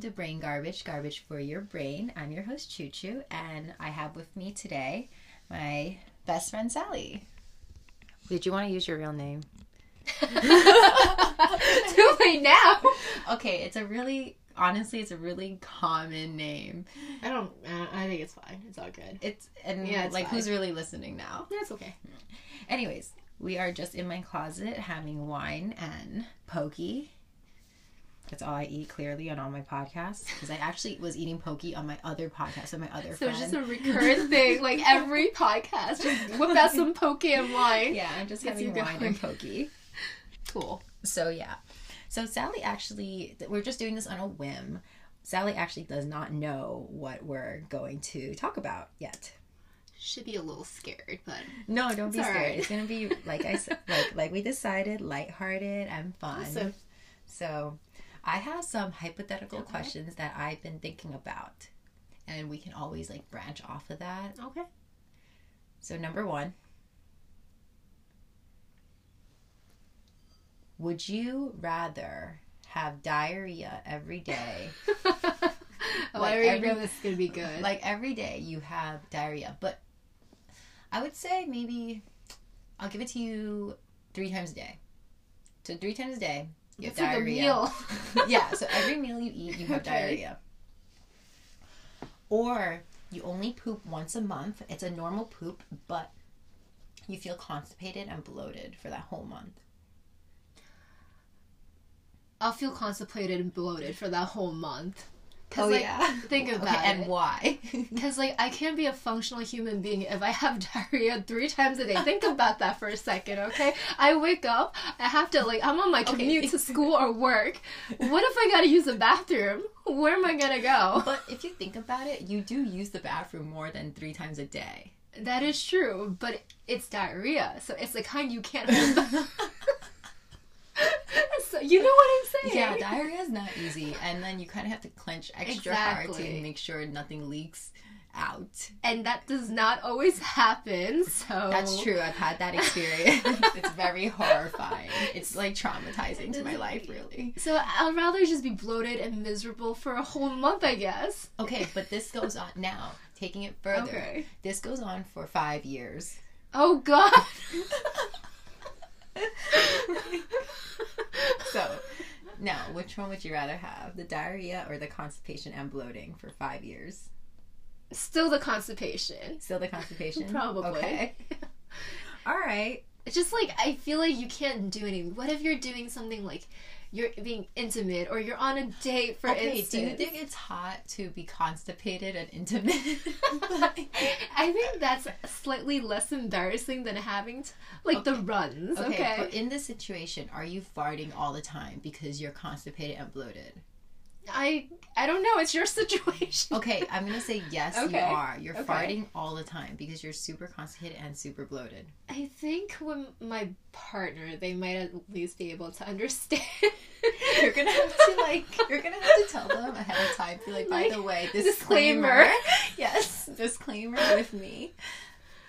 welcome to Brain Garbage, Garbage for Your Brain. I'm your host, Choo Choo, and I have with me today my best friend, Sally. Did you want to use your real name? Too late now. Okay, it's a really, honestly, it's a really common name. I don't. Uh, I think it's fine. It's all good. It's, and Yeah, it's like, fine. who's really listening now? That's okay. Anyways, we are just in my closet having wine and pokey. That's all I eat clearly on all my podcasts because I actually was eating pokey on my other podcast with my other So friend. it's just a recurrent thing. Like every podcast, just whip out some pokey and wine. yeah, I'm just having wine going. and pokey. Cool. So yeah, so Sally actually, we're just doing this on a whim. Sally actually does not know what we're going to talk about yet. Should be a little scared, but No, don't be scared. alright. It's gonna be like I said, like like we decided, lighthearted and fun. Awesome. So, I have some hypothetical Okay. questions that I've been thinking about, and we can always like branch off of that. okay. So, number one, would you rather have diarrhea every day? oh, I Like already every- know this is gonna be good. like every day you have diarrhea, but I would say maybe I'll give it to you three times a day. So three times a day, you have it's like diarrhea. meal. yeah, so every meal you eat, you have Okay. diarrhea. Or you only poop once a month. It's a normal poop, but you feel constipated and bloated for that whole month. I'll feel constipated and bloated for that whole month. Cause Oh, like, yeah. think Okay, about and why? Because like I can't be a functional human being if I have diarrhea three times a day. Think about that for a second, okay? I wake up, I have to like I'm on my Okay. commute to school or work. What if I gotta use the bathroom? Where am I gonna go? but if you think about it, you do use the bathroom more than three times a day. That is true, but it's diarrhea, so it's the kind you can't. hold so you know what I'm saying? Yeah, diarrhea is not easy, and then you kind of have to clench extra hard to make sure nothing leaks out. and that does not always happen. So That's true. I've had that experience. it's very horrifying. It's like traumatizing to my life, really. So I'd rather just be bloated and miserable for a whole month, I guess. Okay, but this goes on now. Taking it further, Okay. this goes on for five years. Oh God. So, now, which one would you rather have? The diarrhea or the constipation and bloating for five years? Still the constipation. Still the constipation? Probably. Okay. All right. It's just like I feel like you can't do anything. What if you're doing something like you're being intimate or you're on a date for Okay, instance? do you think it's hot to be constipated and intimate? I think that's slightly less embarrassing than having t- like the runs. okay, Okay. but in this situation, are you farting all the time because you're constipated and bloated? I I don't know. It's your situation. Okay, I'm gonna say yes, you are. You're okay. farting all the time because you're super constipated and super bloated. I think when my partner, they might at least be able to understand. You're gonna have to like, you're gonna have to tell them ahead of time. Be like, by Like, the way, disclaimer. disclaimer. yes, disclaimer with me.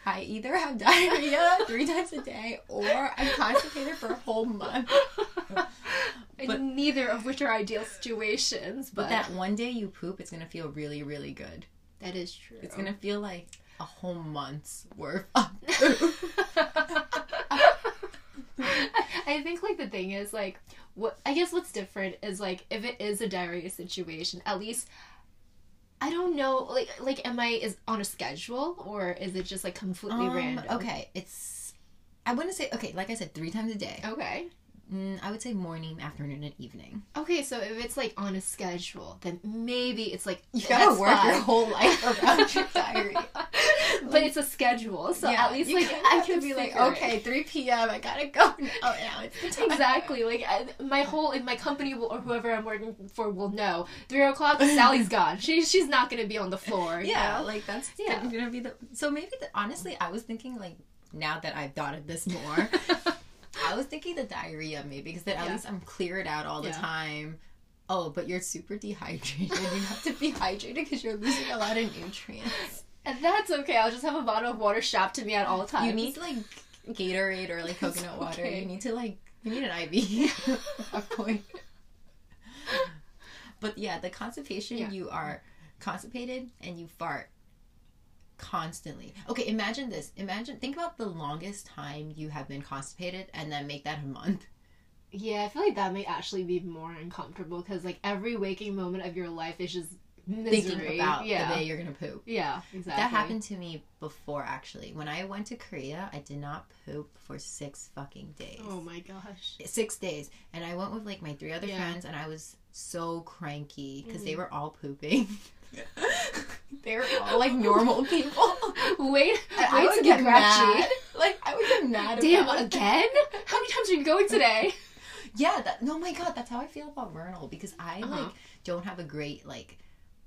I either have diarrhea three times a day or I'm constipated for a whole month. But- Neither of which are ideal situations, but, But that one day you poop, it's gonna feel really, really good. that is true. It's gonna feel like a whole month's worth of poop. I think like the thing is like what I guess what's different is like if it is a diarrhea situation, at least I don't know like like am I is on a schedule or is it just like completely Um, random? Okay, it's. I wouldn't say okay. Like I said, three times a day. Okay. Mm, I would say morning, afternoon, and evening. Okay, so if it's like on a schedule, then maybe it's like You gotta work your whole life around your diarrhea. but it's a schedule, so Yeah, at least like I can be like, it. okay, 3 p.m. I gotta go now. Now it's. Exactly. Like I, my whole, like my company will, or whoever I'm working for will know. Three o'clock, Sally's gone. She she's not gonna be on the floor. you Yeah, know? like that's Yeah. gonna be the. So maybe the, honestly, I was thinking like now that I've thought of this more, I was thinking the diarrhea maybe because then at Yeah. least I'm cleared out all the Yeah. time. Oh, but you're super dehydrated. you have to be hydrated because you're losing a lot of nutrients. And that's okay. I'll just have a bottle of water strapped to me at all times. You need like Gatorade or like coconut water. okay. You need to like you need an IV. a point. But yeah, the constipation, Yeah. you are constipated and you fart constantly. Okay, imagine this. Imagine, think about the longest time you have been constipated and then make that a month. Yeah, I feel like that may actually be more uncomfortable because like every waking moment of your life is just misery. Thinking about yeah. the day you're gonna poop. Yeah, exactly. That happened to me before actually. When I went to Korea, I did not poop for six fucking days. Oh my gosh. Six days. And I went with like my three other Yeah. friends and I was so cranky because they Mhm. were all pooping. they were all like normal people. Wait, I wait would to get mad. Like I would get mad. Damn, again? How many times are you going today? Yeah. That, no, my God, that's how I feel about Vernal because I Uh-huh. like don't have a great like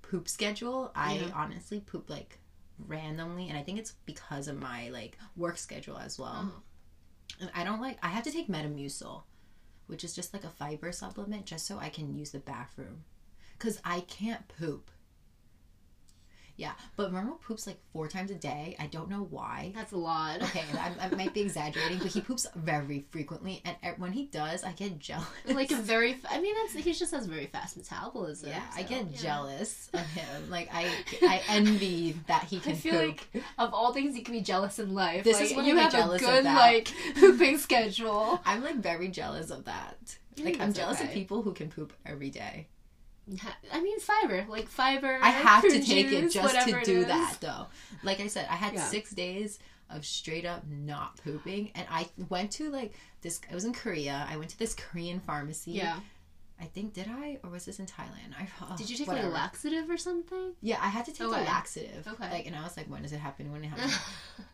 poop schedule. I Yeah. honestly poop like randomly, and I think it's because of my like work schedule as well. Uh-huh. And I don't like. I have to take Metamucil, which is just like a fiber supplement, just so I can use the bathroom, because I can't poop. Yeah, but Vernal poops like four times a day. I don't know why. That's a lot. Okay, I, I might be exaggerating, but he poops very frequently, and when he does, I get jealous. like a very, I mean, that's he just has very fast metabolism. yeah, I get yeah. jealous of him. Like I, I envy that he can I feel poop. like of all things you can be jealous in life, This like, is what you I'm have a good like pooping schedule. I'm like very jealous of that. Like I'm jealous of people who can poop every day. I mean, fiber, like fiber. I have to take it just to do that though. Like I said, I had Yeah. six days of straight up not pooping, and I went to like this. I was in Korea. I went to this Korean pharmacy. Yeah. I think did I or was this in Thailand? I oh, Did you take whatever. like a laxative or something? Yeah, I had to take Okay. a laxative. Okay. Like, and I was like, when does it happen? When it happens?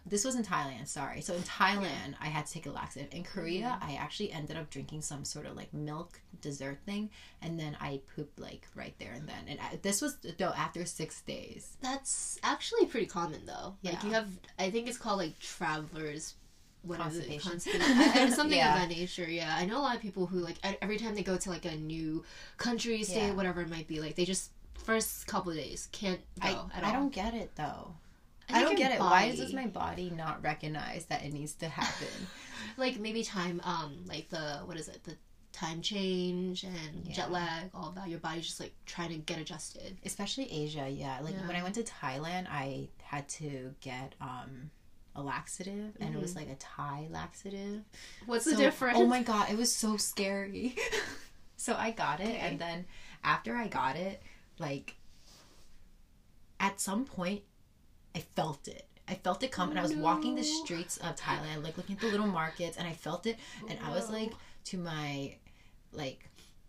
this was in Thailand. Sorry. So in Thailand, I had to take a laxative. In Korea, Mm-hmm. I actually ended up drinking some sort of like milk dessert thing, and then I pooped like right there and then. And I, this was though after six days. That's actually pretty common though. Yeah. Like you have, I think it's called like travelers. What is it? I- something Yeah. of that nature. Yeah, I know a lot of people who like every time they go to like a new country, state, Yeah. whatever it might be, like they just first couple of days can't go I, at I don't get it though. I, think don't get it. Why body- does my body not recognize that it needs to happen? like maybe time um like the what is it the time change and Yeah. jet lag all that your body's just like trying to get adjusted Especially Asia, yeah. Like Yeah. when I went to Thailand, I had to get um a laxative, and it was mm-hmm. like a Thai laxative. what's So- the difference Oh my god, it was so scary. so I got it, Okay. and then after I got it, like at some point, I felt it. I felt it come, and I was walking the oh, streets of Thailand, like looking at the little markets, and I felt it, and I was like to my like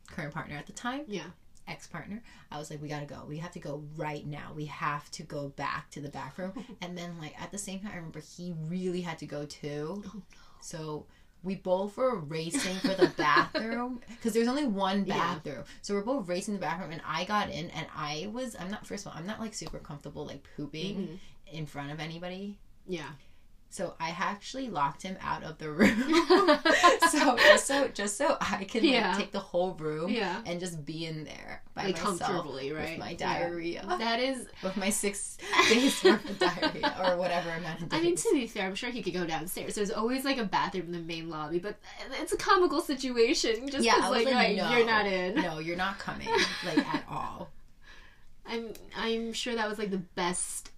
current partner at the time, yeah ex partner, I was like, we gotta go. We have to go right now. We have to go back to the bathroom. and then, like, at the same time, I remember he really had to go too. Oh, no. So we both were racing for the bathroom because there's only one Yeah. bathroom. So we're both racing the bathroom, and I got in, and I was, I'm not, first of all, I'm not like super comfortable like pooping Mhm. in front of anybody. yeah So I actually locked him out of the room. so just so just so I could like, Yeah. take the whole room yeah and just be in there by like myself comfortably right with my Yeah. that is with my six days worth of diarrhea or whatever amount of days. I mean, to be fair, I'm sure he could go downstairs. There's always like a bathroom in the main lobby, but it's a comical situation. Just Yeah, 'cause, I was like, like, like, no. you're not in. no, you're not coming like at all. I'm I'm sure that was like the best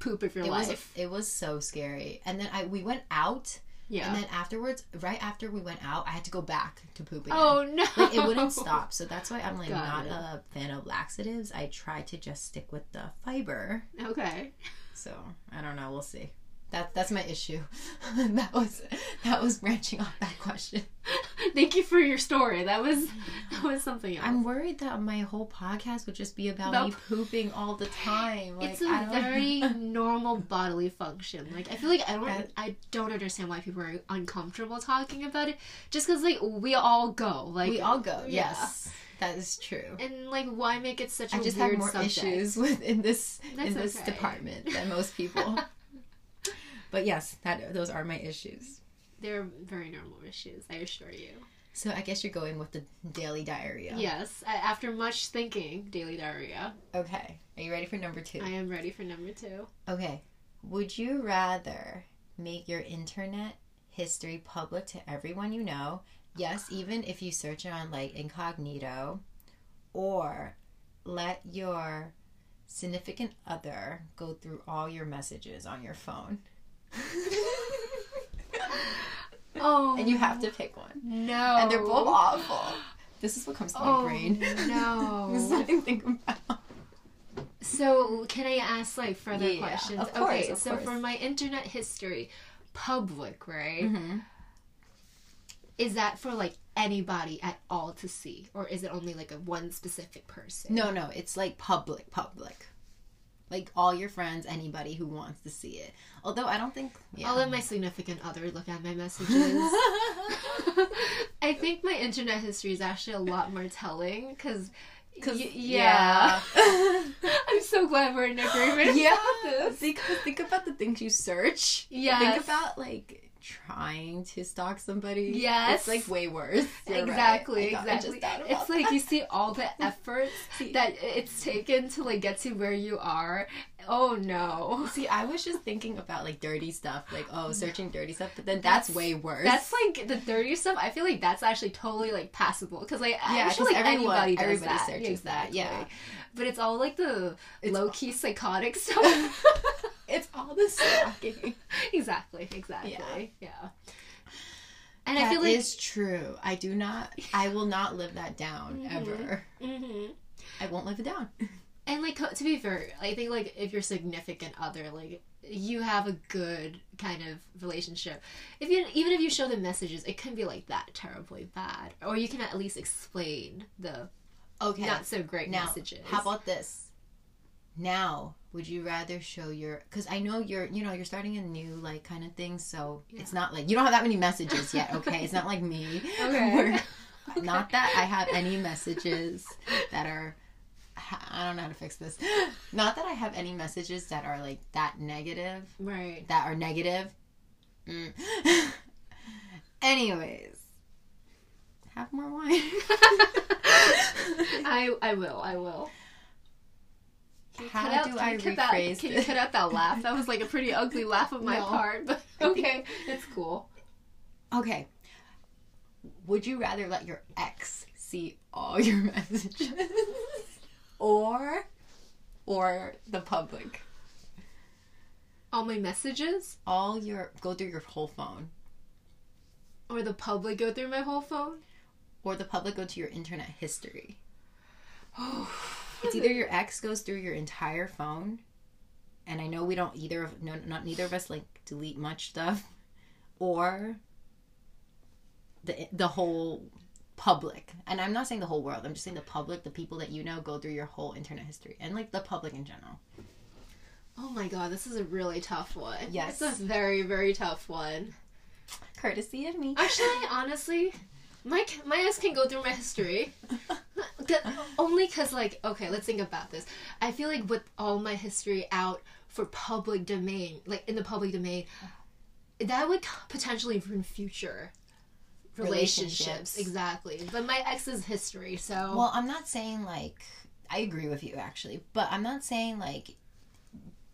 poop of your It was life. it was so scary. And then I we went out, yeah. and then afterwards, right after we went out, I had to go back to pooping. oh no! like it wouldn't stop. So that's why I'm like Got not it. a fan of laxatives. I try to just stick with the fiber. Okay. So I don't know. We'll see. That that's my issue. that was that was branching off that question. Thank you for your story. That was that was something else. I'm worried that my whole podcast would just be about About- me pooping all the time. Like it's a very normal bodily function. Like I feel like I don't That- I don't understand why people are uncomfortable talking about it. Just because like we all go. Like we all go. Yeah. Yes, that is true. And like why make it such a I just weird have more subject? issues with in this in this okay. department than most people. But yes, that those are my issues. They're very normal issues, I assure you. So I guess you're going with the daily diarrhea. Yes, after much thinking, daily diarrhea. Okay. Are you ready for number two? I am ready for number two. Okay. Would you rather make your internet history public to everyone you know? Yes, even if you search it on like incognito. or let your significant other go through all your messages on your phone. Oh, and you have to pick one. no, And they're both awful. This is what comes to my Oh brain. this is no. what I think about. So, can I ask like further Yeah, questions? of course, okay, so course. for my internet history, public, right? Mm-hmm. Is that for like anybody at all to see, or is it only like a one specific person? No, no, it's like public, public. Like all your friends, anybody who wants to see it. Although I don't think. Yeah. I'll let my significant other look at my messages. I think my internet history is actually a lot more telling because. Cause, yeah. yeah. I'm so glad we're in agreement. yeah. about this. Because think about the things you search. Yeah, Think about like trying to stalk somebody. Yes. It's like way worse. You're right. exactly, just exactly. It's like you see all the efforts that it's taken to like get to where you are. Oh no. See, I was just thinking about like dirty stuff, like oh, searching dirty stuff, but then that's, That's- way worse. That's like the dirty stuff. I feel like that's actually totally like passable because like I Yeah, feel 'cause like everyone- anybody does everybody that. searches that, yeah. But it's all like the It's low key psychotic stuff. it's all the stalking. exactly, exactly. Yeah. Yeah. And That I feel like is true. I do not. I will not live that down Mhm. ever. Mhm. I won't live it down. And like to be fair, I think like if your significant other, like you have a good kind of relationship. If you even if you show them messages, it can be like that terribly bad, or you can at least explain the Okay. not so great now, messages. how about this? Now, would you rather show your? Because I know you're, you know, you're starting a new like kind of thing, so Yeah. it's not like you don't have that many messages yet. Okay, it's not like me. Okay. where- not that I have any messages that are. I don't know how to fix this. Not that I have any messages that are like that negative. right? that are negative. Mm. Anyways, have more wine. I I will I will. Can you How cut out, do I cut that, rephrase Can you cut out that laugh? That was like a pretty ugly laugh of my No. part, but okay, it's cool. okay. Would you rather let your ex see all your messages, or, or the public? All my messages All your go through your whole phone, or the public go through my whole phone. or the public go to your internet history. Oh, It's either your ex goes through your entire phone, and I know we don't either of no not neither of us like delete much stuff, or the the whole public. And I'm not saying the whole world. I'm just saying the public, the people that you know go through your whole internet history, and like the public in general. Oh my god, this is a really tough one. Yes. It's a very, very tough one. Courtesy of me. Actually, honestly, my my ex can go through my history. Only because, like, okay, let's think about this. I feel like with all my history out for public domain, like in the public domain, that would potentially ruin future relationships. Relationships. Exactly. But my ex is history, so. Well, I'm not saying like I agree with you actually, but I'm not saying like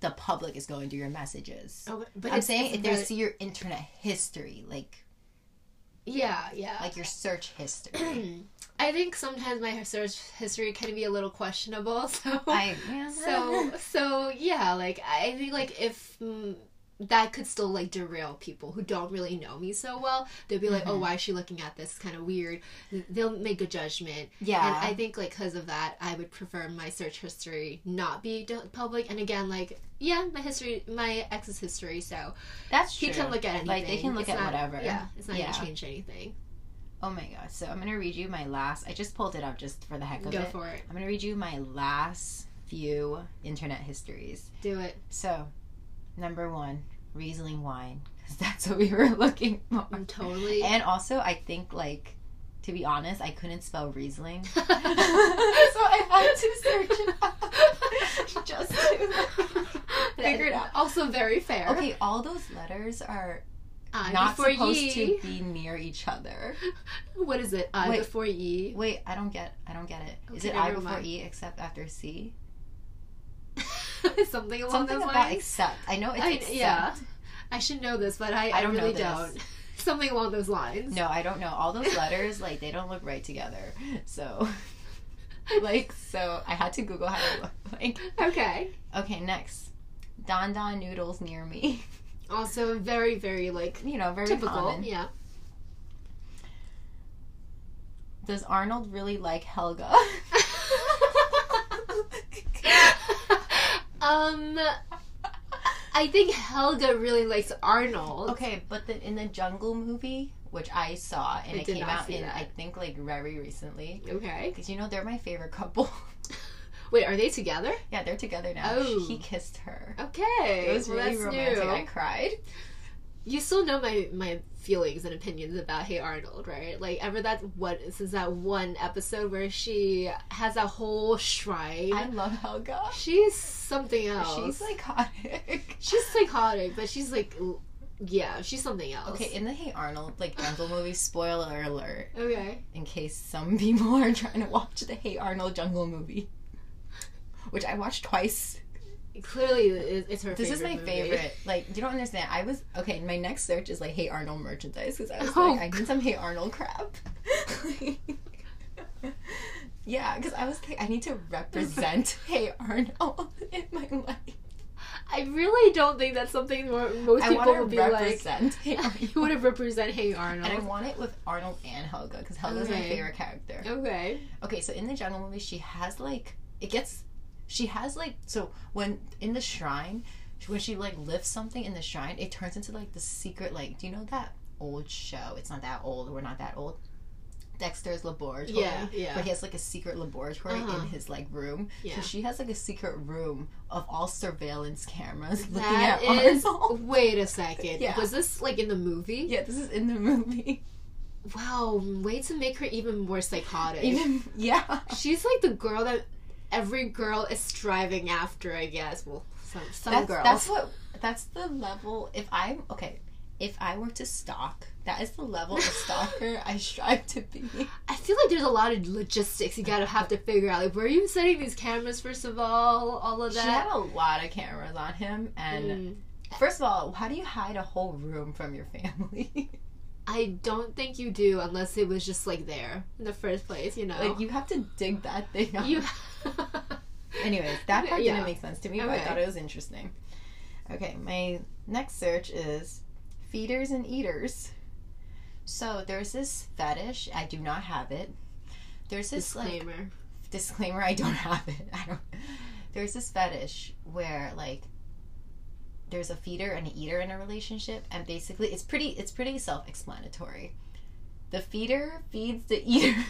the public is going to your messages. Okay, but I'm saying if they see your internet history, like Yeah, yeah. like your search history. I think sometimes my search history can be a little questionable, so. I yeah. so so yeah like i think like if mm, that could still like derail people who don't really know me so well they'll be like oh Mhm. why is she looking at this it's kind of weird they'll make a judgment yeah. and i think like because of that i would prefer my search history not be public and again like yeah my history my ex's history so that's true. he can look at anything Like they can look It's at not- whatever. yeah it's not Yeah. gonna change anything Oh my gosh! So I'm gonna read you my last. I just pulled it up just for the heck of go it. for it I'm gonna read you my last few internet histories. do it So, number one, Riesling wine, because that's what we were looking for. i'm totally And also, I think like, to be honest, I couldn't spell Riesling, so I had to search it out just to figure it out. also very fair Okay, all those letters are I not supposed ye. to be near each other. What is it? I Wait. before E. Wait, I don't get. I don't get it. Is Okay, it I before mind. E except after C? Something along Something those lines. except. I know it's I- except. yeah. I should know this, but I, I, I don't really don't. Something along those lines. No, I don't know. All those letters, like they don't look right together. So like so I had to Google how to look like. Okay. Okay, next. Dan Dan noodles near me. Also very, very like You know, very typical. common. Yeah. Does Arnold really like Helga? Um I think Helga really likes Arnold. okay, but the, in the Jungle movie, which I saw and I it came out in that. I think like very recently. Okay. Because you know they're my favorite couple. Wait, are they together? yeah, they're together now. Oh. He kissed her. Okay. It was well, really that's romantic. new. I cried. You still know my my feelings and opinions about Hey Arnold, right? Like ever that what since that one episode where she has that whole shrine. I love Helga. she's something else. She's psychotic. she's psychotic, but she's like yeah, she's something else. Okay, in the Hey Arnold like Jungle movie, spoiler alert, Okay. in case some people are trying to watch the Hey Arnold Jungle movie, which I watched twice. Clearly, it's her. This is my movie. favorite. Like, you don't understand. I was okay. My next search is like Hey Arnold merchandise because I was Oh, like, I oh, need some Hey Arnold crap. yeah, because I was like, I need to represent Hey Arnold in my life. I really don't think that's something most I people would be like. Hey You want to represent Hey Arnold. And I want it with Arnold and Helga because Helga's my favorite character. okay. Okay, so in the Jungle movie, she has like it gets. She has like so when in the shrine, when she like lifts something in the shrine, it turns into like the secret. Like, do you know that old show? It's not that old. We're not that old. Dexter's laboratory. Yeah, yeah. Where he has like a secret laboratory Uh-huh. in his like room. Yeah. So she has like a secret room of all surveillance cameras looking That at is. Arnold. Wait a second. Yeah. Was this like in the movie? Yeah, this is in the movie. Wow. Way to make her even more psychotic. Even yeah. She's like the girl that every girl is striving after. I guess. Well, some some that's, girls. That's what. That's the level. If I'm okay, if I were to stalk, that is the level of stalker I strive to be. I feel like there's a lot of logistics you gotta have to figure out. Like, where are you setting these cameras? First of all, all of that. She had a lot of cameras on him, and Mm. first of all, how do you hide a whole room from your family? I don't think you do unless it was just like there in the first place. You know. like you have to dig that thing up. you. Anyways, that part Yeah. didn't make sense to me, but I thought it was interesting. Okay, my next search is feeders and eaters. So there's this fetish. I do not have it. There's this like Disclaimer. disclaimer i don't have it i don't there's this fetish where like there's a feeder and an eater in a relationship and basically it's pretty it's pretty self-explanatory the feeder feeds the eater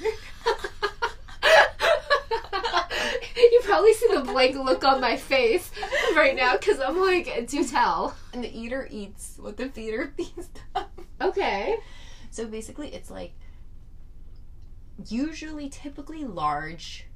you probably see the blank look on my face right now because I'm like, do tell. and the eater eats what the feeder feeds them Okay. so basically it's like usually typically large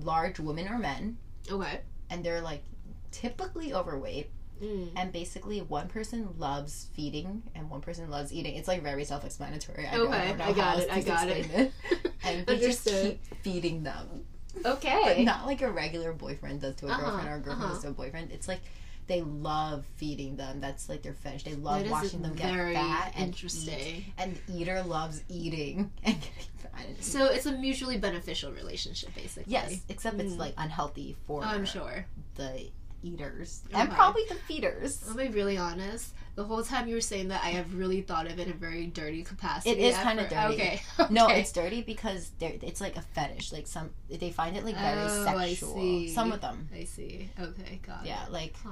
large women or men Okay. and they're like typically overweight Mm. and basically one person loves feeding and one person loves eating. It's like very self-explanatory. I Okay, don't know I how got it, I got explain it. And they just keep feeding them, Okay. but not like a regular boyfriend does to a Uh-huh, girlfriend or a girlfriend uh-huh. does to a boyfriend. It's like they love feeding them. That's like their fetish. They love watching them get fat and interesting. eat. And the eater loves eating and getting fat. And So it's a mutually beneficial relationship, basically. yes, except it's Mm. like unhealthy for I'm sure. the eaters and Okay. probably the feeders. I'll be really honest. The whole time you were saying that, I have really thought of it in a very dirty capacity. It is kinda dirty. Okay. No, it's dirty because it's like a fetish. Like some, they find it like very Oh, I sexual. see. Some of them, I see. Okay, got yeah. it. Like, Huh.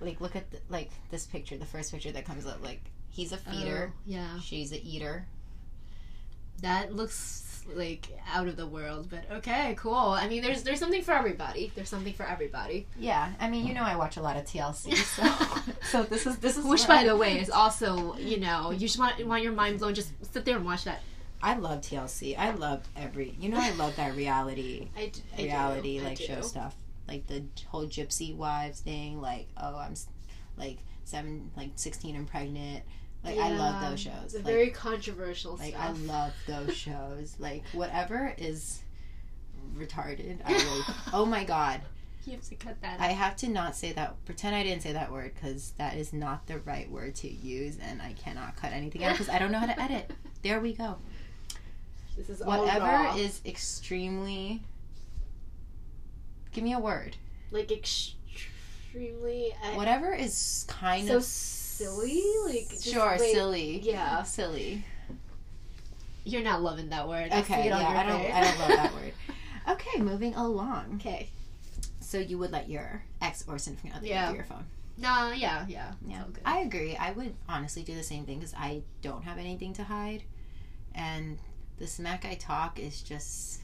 like look at the, like this picture, the first picture that comes up. Like he's a feeder, Oh, yeah. she's a eater. That looks like out of the world, but okay, cool. I mean, there's there's something for everybody. There's something for everybody. Yeah, I mean, you know, I watch a lot of TLC, so so this is this is Which, by I- the way, is also you know you just want want your mind blown. Just sit there and watch that. I love TLC. I love every. You know, I love that reality I, d- I reality I like do. show stuff, like the whole Gypsy Wives thing. Like, oh, I'm like seven, like sixteen and pregnant. Like, I love those shows. It's Like, very controversial Like stuff. I love those shows. Like whatever is retarded, I will. oh my god, you have to cut that. I have to not say that. Pretend I didn't say that word because that is not the right word to use, and I cannot cut anything out because I don't know how to edit. There we go. this is Whatever is extremely Give me a word. Like extremely. I, Whatever is kind so of silly? Like just, sure, like, silly. yeah. silly. You're not loving that word. Okay, it yeah, your I don't. I don't love that word. Okay, moving along. Okay. So you would let your ex or significant other Yeah. use your phone? Nah, yeah, yeah. Yeah, good. I agree. I would honestly do the same thing because I don't have anything to hide, and the smack I talk is just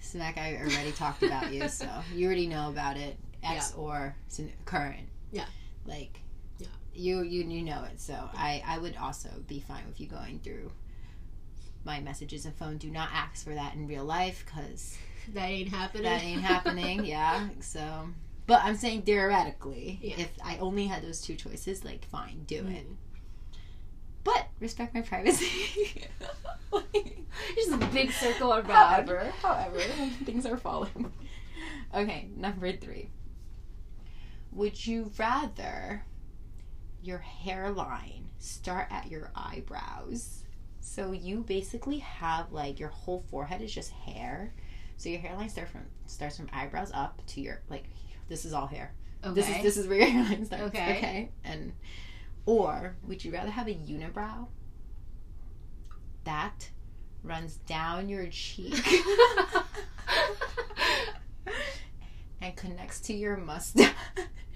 smack I already talked about you, so you already know about it, ex or current. Yeah. like Yeah. You you you know it. So I I would also be fine with you going through my messages and phone. Do not ask for that in real life because that ain't happening. that ain't happening. Yeah. So, but I'm saying theoretically, Yeah. if I only had those two choices, like, fine, do it. Mm. But respect my privacy. Just a big circle around. however, however, things are falling. Okay, number three. Would you rather your hairline start at your eyebrows? So you basically have like your whole forehead is just hair. So your hairline start from starts from eyebrows up to your like this is all hair. Okay. This is this is where your hairline starts. Okay. Okay. And or would you rather have a unibrow that runs down your cheek and connects to your mustache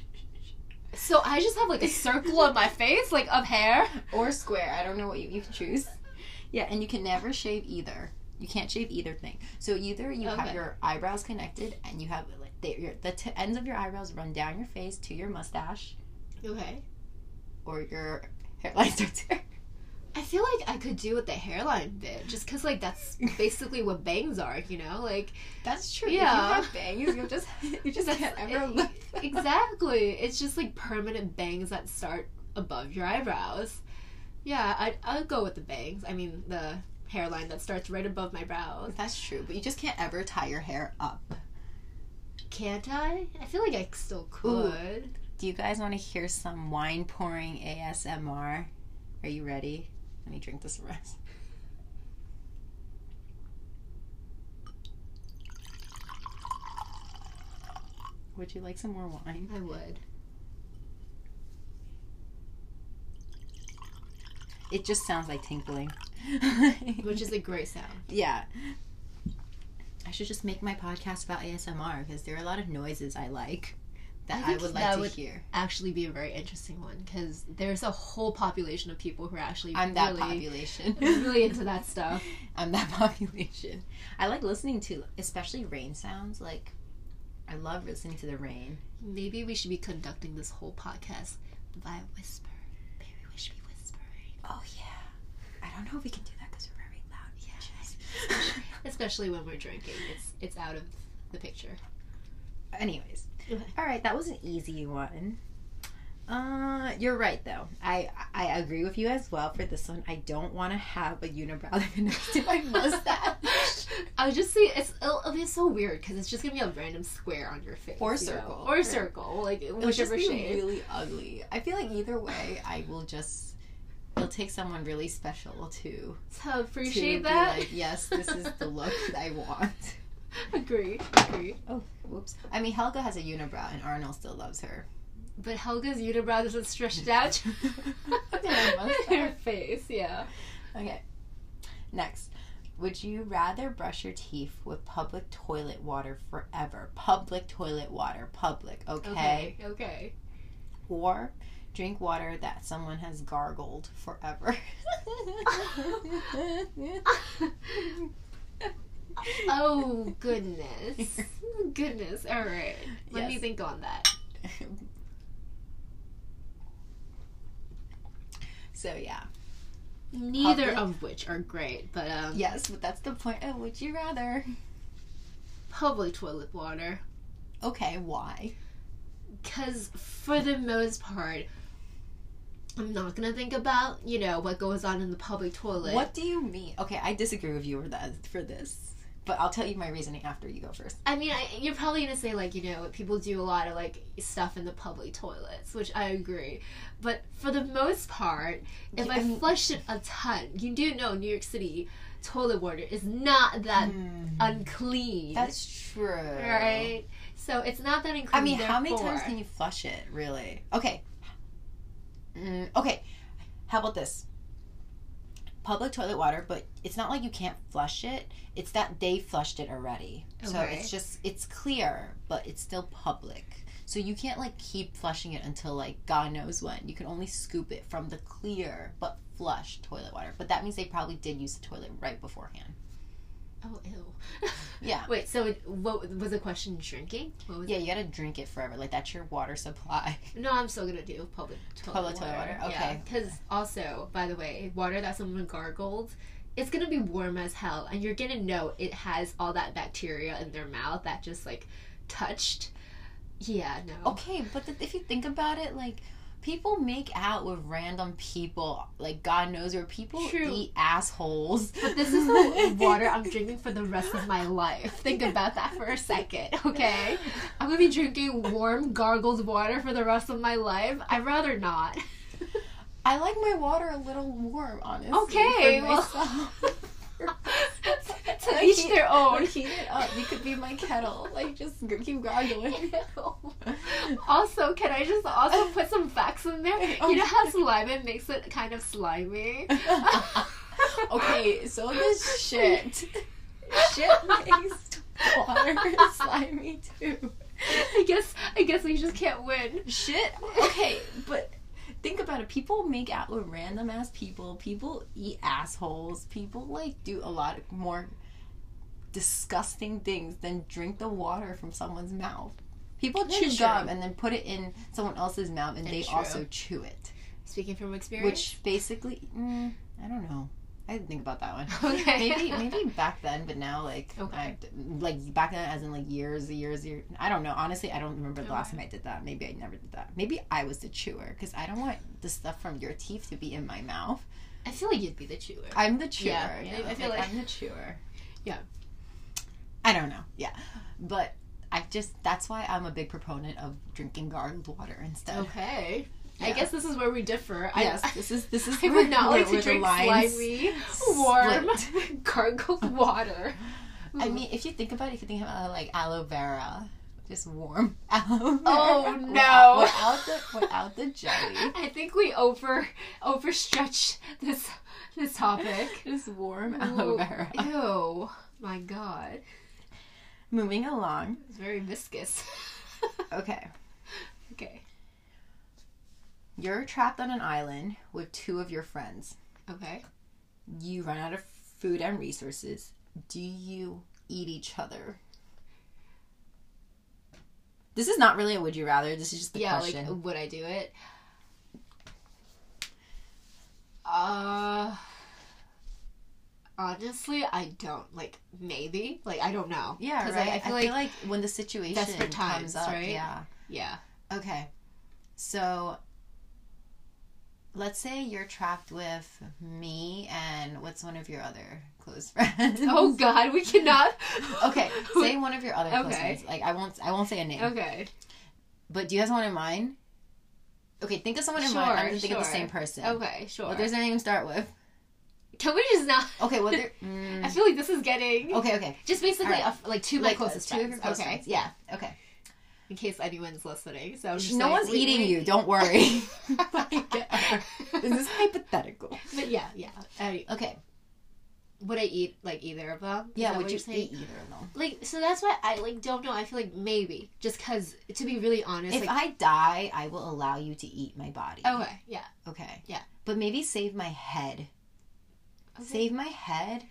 so I just have like a circle on my face, like of hair. or square? I don't know what you, you can choose. Yeah, and you can never shave either. You can't shave either thing. So either you have your eyebrows connected and you have like they, your, the t- ends of your eyebrows run down your face to your mustache, Okay. or your hairline starts here. I feel like I could do with the hairline bit, just because like that's basically what bangs are, you know, like That's true. Yeah. If you have bangs, you just you just can't ever it- look. exactly. It's just like permanent bangs that start above your eyebrows. Yeah, I'd I'd go with the bangs. I mean the hairline that starts right above my brows. That's true, but you just can't ever tie your hair up. Can't I? I feel like I still could. Do you guys want to hear some wine pouring ASMR? Are you ready? Let me drink this rest. Would you like some more wine? I would. It just sounds like tinkling. Which is a great sound. yeah. I should just make my podcast about ASMR because there are a lot of noises I like that I I, would like that to would- hear. Actually, be a very interesting one because there's a whole population of people who are actually I'm that really, population. really into that stuff. I'm that population. I like listening to, especially rain sounds. Like, I love listening to the rain. Maybe we should be conducting this whole podcast via whisper. Maybe we should be whispering. Oh yeah. I don't know if we can do that because we're very loud. Yes. Especially when we're drinking. It's it's out of the picture. Anyways, Okay. all right, that was an easy one. Uh, you're right though. I I agree with you as well for this one. I don't want to have a unibrow that connects to my mustache. I would just say it's it'll, it'll be so weird because it's just gonna be a random square on your face, Or you know? circle. or Right. circle, like It would just whichever be shade. really ugly. I feel like either way, I will just. It'll take someone really special to So to appreciate be that. like, yes, this is the look that I want. agree, agree. Oh, whoops. I mean, Helga has a unibrow, and Arnold still loves her. But Helga's unibrow doesn't stretch out to her face. Yeah. Okay. Next. Would you rather brush your teeth with public toilet water forever? Public toilet water. Public, okay? Okay. Okay. Or drink water that someone has gargled forever? Oh goodness. goodness. All right. Let me think on that. so, yeah. Neither Public- of which are great, but um, Yes, but that's the point. Oh, would you rather? public toilet water. Okay, why? Because for the most part, I'm not gonna think about you know what goes on in the public toilet. What do you mean? Okay, I disagree with you for that for this. But I'll tell you my reasoning after you go first. I mean, I, you're probably gonna say like you know people do a lot of like stuff in the public toilets, which I agree. But for the most part, if I I flush it a ton, you do know New York City toilet water is not that unclean. That's true. right. So it's not that unclean. I mean, how many times can you flush it, really? Okay. Mm, okay. How about this? Public toilet water, but it's not like you can't flush it. It's that they flushed it already. So it's just, it's clear, but it's still public. So you can't like keep flushing it until like God knows when. You can only scoop it from the clear but flush toilet water. But that means they probably did use the toilet right beforehand. Oh, ew. Yeah. Wait. So it, what was the question? Drinking? What was Yeah, you gotta drink it forever. Like that's your water supply. No, I'm still gonna do public toilet Public toilet water, okay. Because also, by the way, water that someone gargled, it's gonna be warm as hell, and you're gonna know it has all that bacteria in their mouth that just like touched. Yeah, no. Okay, but the, if you think about it, like people make out with random people, like God knows where people True. eat assholes. But this is the water I'm drinking for the rest of my life. Think about that for a second, okay? I'm gonna be drinking warm, gargled water for the rest of my life. I'd rather not. I like my water a little warm, honestly. Okay, well-. to each heat- their own. heat it up. You could be my kettle. Like just keep gargling. Also, can I just also put some facts in there? You know how saliva makes it kind of slimy? okay, so this shit, shit makes water slimy too. I guess I guess we just can't win. Shit. Okay, but think about it. People make out with random ass people. People eat assholes. People like do a lot more disgusting things than drink the water from someone's mouth. People That chew gum and then put it in someone else's mouth, and they true. also chew it. Speaking from experience. Which basically, mm, I don't know. I didn't think about that one. Okay. maybe maybe back then, but now like Okay. I, like back then as in like years, years, years. I don't know. Honestly, I don't remember the last time I did that. Maybe I never did that. Maybe I was the chewer because I don't want the stuff from your teeth to be in my mouth. I feel like you'd be the chewer. I'm the chewer. Yeah, Yeah, I feel like- I'm the chewer. Yeah. I don't know. Yeah, but I just that's why I'm a big proponent of drinking gargled water instead. Okay. I guess this is where we differ. I- Yes, this is this is I would not like to drink slimy, warm, gargled water. I mean, if you think about it, if you think about like aloe vera, just warm aloe vera. Oh, no. Without the without the jelly, I think we over overstretched this this topic. just warm aloe vera. Ew. My god. Moving along. It's very viscous. Okay. You're trapped on an island with two of your friends. Okay. You run out of food and resources. Do you eat each other? This is not really a would you rather. This is just the yeah, question. like would I do it? Uh honestly, I don't. Like maybe. Like I don't know. yeah, right. like, I feel like, when the situation desperate comes times, up, right? yeah. yeah. Okay. So let's say you're trapped with me and what's one of your other close friends? Oh god, we cannot Okay, say one of your other close Okay. friends. Like I won't I won't say a name. Okay. But do you have someone in mind? Okay, think of someone in mind. I'm gonna think of the same person. Okay, sure. What does their name start with? Can we just not Okay, what mm, I feel like this is getting Okay, okay. just basically Alright. a, like two of Like closest two of your friends. close okay. friends. Yeah. Okay. In case anyone's listening. So no like, one's we- eating we- you, don't worry. This is hypothetical. But yeah, yeah. Okay. would I eat like either of them? Yeah, would you eat either of them? Like so that's why I like don't know. I feel like maybe just because to be really honest. If like, I die, I will allow you to eat my body. okay, yeah, Okay. Yeah. But maybe save my head. okay. Save my head.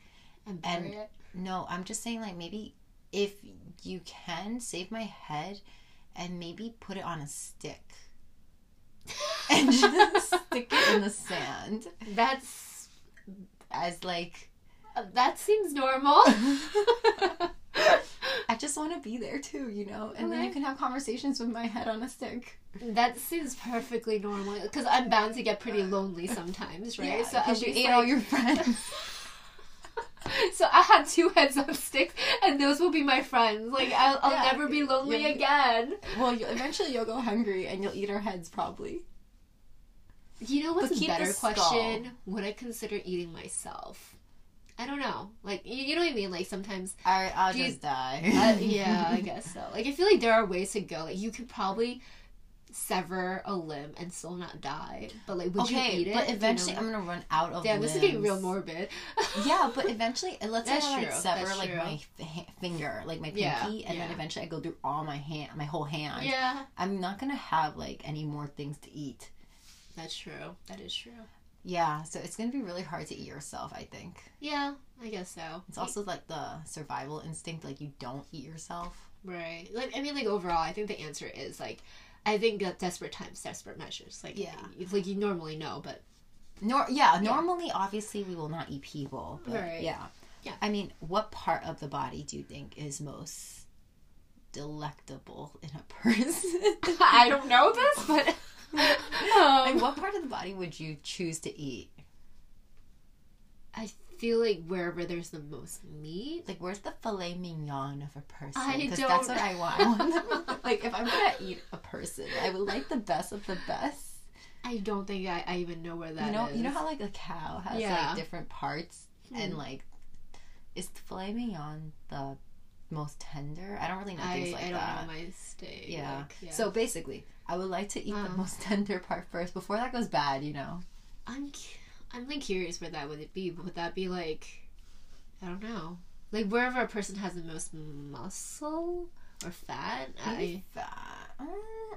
and and-. No, I'm just saying like maybe if you can save my head and maybe put it on a stick and just stick it in the sand That's as like uh, that seems normal. I just want to be there too, you know, and then you can have conversations with my head on a stick. that seems perfectly normal because I'm bound to get pretty lonely sometimes, right? Yeah, so because you ate like, all your friends. So I had two heads on sticks, and those will be my friends. Like I'll, I'll Yeah, never be lonely again. Well, you, eventually you'll go hungry and you'll eat our heads probably. You know what's a better skull. question? Would I consider eating myself? I don't know. Like you, you know what I mean? Like sometimes, I, I'll just die. uh, yeah, I guess so. Like I feel like there are ways to go. Like you could probably sever a limb and still not die. But like, would okay, you eat it? but Do you eventually know? I'm gonna run out of. Damn, this is getting real morbid. Yeah, but eventually, let's say I like sever that's like true. my f- finger, like my pinky, Yeah, and then eventually I go through all my hand, my whole hand. yeah, I'm not gonna have like any more things to eat. that's true. That is true. Yeah, so it's gonna be really hard to eat yourself. I think Yeah, I guess so. it's also like the survival instinct, like you don't eat yourself. Right. Like I mean, like overall, I think the answer is like, I think that desperate times, desperate measures. Like Yeah. it's like you normally know, but Nor yeah, normally obviously we will not eat people. But Right. Yeah. Yeah. I mean, what part of the body do you think is most delectable in a person? I don't know this, but like, um, what part of the body would you choose to eat? I feel like wherever there's the most meat. Like, where's the filet mignon of a person? I Because don't- that's what I want. I want like, if I'm gonna eat a person, I would like the best of the best. I don't think I, I even know where that you know, is. you know how like a cow has Yeah. like different parts, and Hmm. like, is the filet mignon the most tender? I don't really know I, things like I don't that. know my steak. Yeah. like, yeah. So basically, I would like to eat the Um. most tender part first before that goes bad. You know. I'm cu- I'm like curious where that would it be. Would that be like I don't know, like wherever a person has the most muscle or fat? Maybe fat. Um,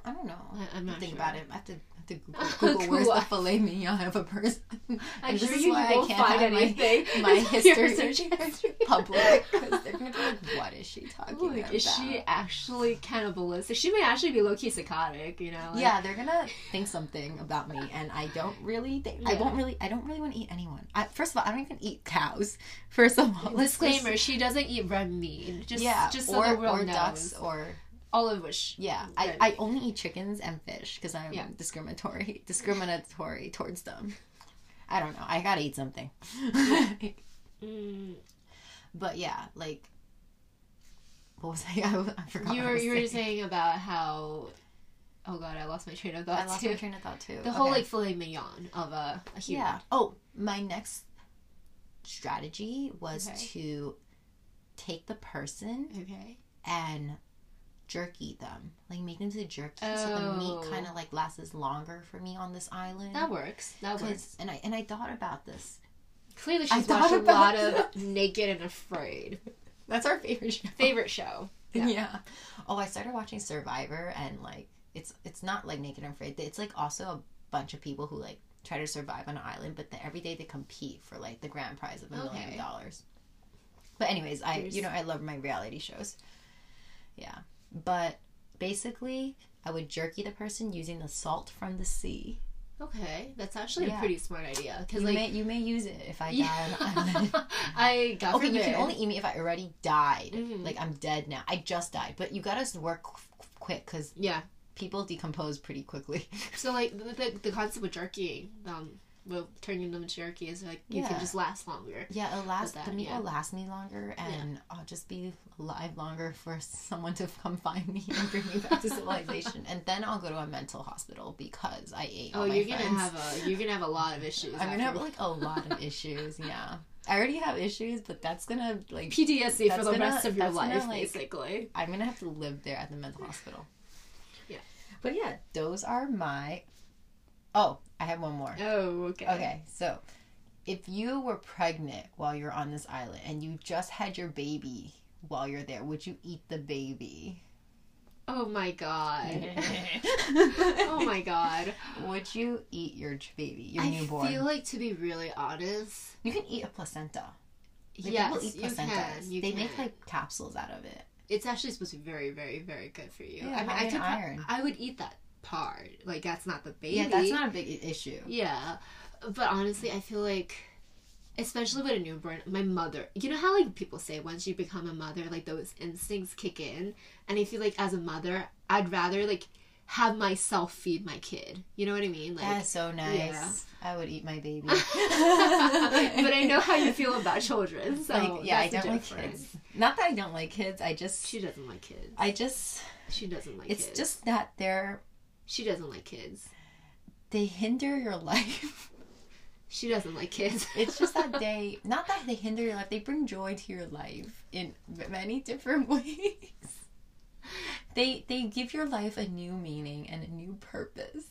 I don't know. I, I'm not think sure. about it. I have to, I have to Google, Google where's the filet mignon of a person. I'm sure you won't can't find my- anything. my You're history searching history. public because they're gonna be like, "What is she talking Like, about?" is she actually cannibalistic? She may actually be low key psychotic, you know? like- yeah, they're gonna think something about me, and I don't really think I Yeah. won't really. I don't really want to eat anyone. I, first of all, I don't even eat cows. First of all, Disclaimer: She doesn't eat red meat. Just, yeah, just so or the world or knows. ducks or All of which. yeah. I, I only eat chickens and fish because I'm Yeah. discriminatory discriminatory towards them. I don't know. I gotta eat something. Mm, but yeah, like. What was I? I, I forgot. you were you were saying. saying about how. Oh god, I lost my train of thought I lost too. my train of thought too. the whole Okay. like filet mignon of a, a human. Yeah. Oh, my next strategy was Okay. to take the person Okay. and jerky them, like make them to jerky, so the meat Oh. kind of like lasts longer for me on this island. That works. That works. and I and I thought about this. Clearly, she's watched a lot of. Naked and Afraid. That's our favorite show. Favorite show. Yeah. Yeah. Oh, I started watching Survivor, and like it's it's not like Naked and Afraid. It's like also a bunch of people who like try to survive on an island, but then every day they compete for like the grand prize of a million dollars. But anyways, I you know I love my reality shows. Yeah, but basically, I would jerky the person using the salt from the sea. Okay, that's actually Yeah. a pretty smart idea. Because You like, may you may use it if I die yeah. on an island. I got Okay, you can only eat me if I already died. Mhm. Like I'm dead now. I just died, but you gotta work qu- quick because Yeah. people decompose pretty quickly. So like the, the, the concept of jerky, um, well, turning them into a jerky is like you Yeah. can just last longer. yeah, it'll last. that, the meat yeah. will last me longer, and I'll just be alive longer for someone to come find me and bring me back to civilization. and then I'll go to a mental hospital because I ate. Oh, you're gonna have a you're gonna have a lot of issues. I'm gonna have like a lot of issues. Yeah, I already have issues, but that's gonna like PTSD for the gonna- rest of your that's gonna, life, like- basically. I'm gonna have to live there at the mental hospital. Yeah. But yeah, those are my. Oh, I have one more. Oh, okay. Okay, so if you were pregnant while you're on this island and you just had your baby while you're there, would you eat the baby? Oh my god. oh my god. Would you eat your baby, your I newborn? I feel like to be really honest, you can eat a placenta. Like, yes, people eat you placentas. can. You they can. make like capsules out of it. it's actually supposed to be very, very, very good for you. Yeah, I mean, I could, iron. I would eat that part. Like that's not the baby. Yeah, that's not a big issue. Yeah, but honestly, I feel like, especially with a newborn, my mother. You know how like people say once you become a mother, like those instincts kick in, and I feel like as a mother, I'd rather like have myself feed my kid. You know what I mean? Like, That's so nice. yeah. I would eat my baby. but I know how you feel about children. So like, yeah, I don't like kids. Not that I don't like kids. I just, She doesn't like kids. I just, She doesn't like it's kids. just that they're she doesn't like kids. they hinder your life. She doesn't like kids. It's just that they, not that they hinder your life. They bring joy to your life in many different ways. They they give your life a new meaning and a new purpose.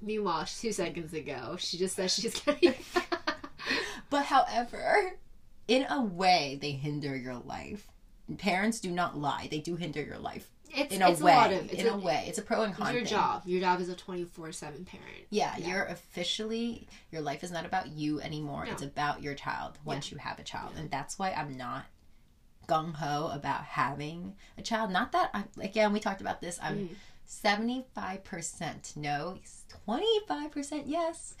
Meanwhile, two seconds ago, she just said she's getting. But however, in a way, they hinder your life. Parents do not lie; they do hinder your life it's, in a it's way. a lot of. It's in a, a, way, it's a pro and con. It's your thing. job. Your job is a twenty four seven parent. Yeah, Yeah. you're officially your life is not about you anymore. No. It's about your child once you have a child, and that's why I'm not gung ho about having a child. Not that I again we talked about this. I'm Mm. seventy five percent no, twenty five percent yes.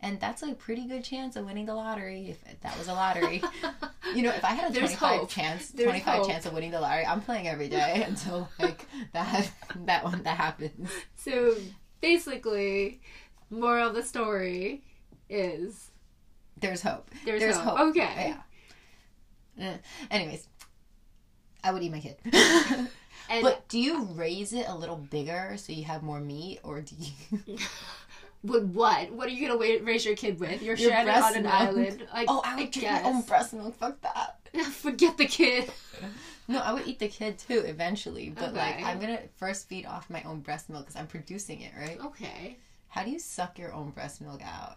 And that's a pretty good chance of winning the lottery if that was a lottery. you know, if I had a There's 25 hope. chance, There's 25 hope. chance of winning the lottery, I'm playing every day until like that that one that happens. So basically, moral of the story is There's hope. there's, There's hope. hope. Okay. Yeah. Eh, Anyways, I would eat my kid. And but do you raise it a little bigger so you have more meat, or do you? With what? What are you gonna raise your kid with? You're Your stranded on an milk. island. Like, Oh, I would drink my own breast milk. Fuck that. Forget the kid. No, I would eat the kid too eventually, but like I'm gonna first feed off my own breast milk because I'm producing it, right? Okay. How do you suck your own breast milk out?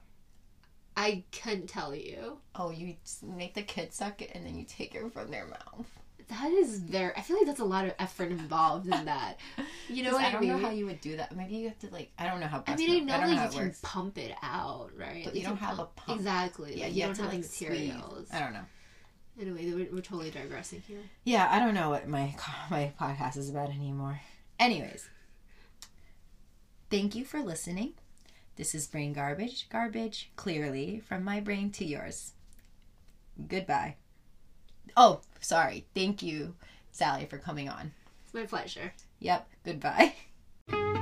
I couldn't tell you. Oh, you make the kid suck it and then you take it from their mouth. That is very. I feel like that's a lot of effort involved in that. You know what I I, don't mean? know how you would do that. Maybe you have to like I don't know how. I mean, I know, you can works. pump it out, right? But Like, you don't have a pump. Exactly. Yeah, like, you you have don't to, have like, materials. I don't know. Anyway, we're, we're totally digressing here. Yeah, I don't know what my my podcast is about anymore. Anyways, thank you for listening. This is Brain Garbage, garbage clearly from my brain to yours. Goodbye. Oh, Sorry. Thank you, Sally, for coming on. It's my pleasure. Yep. Goodbye.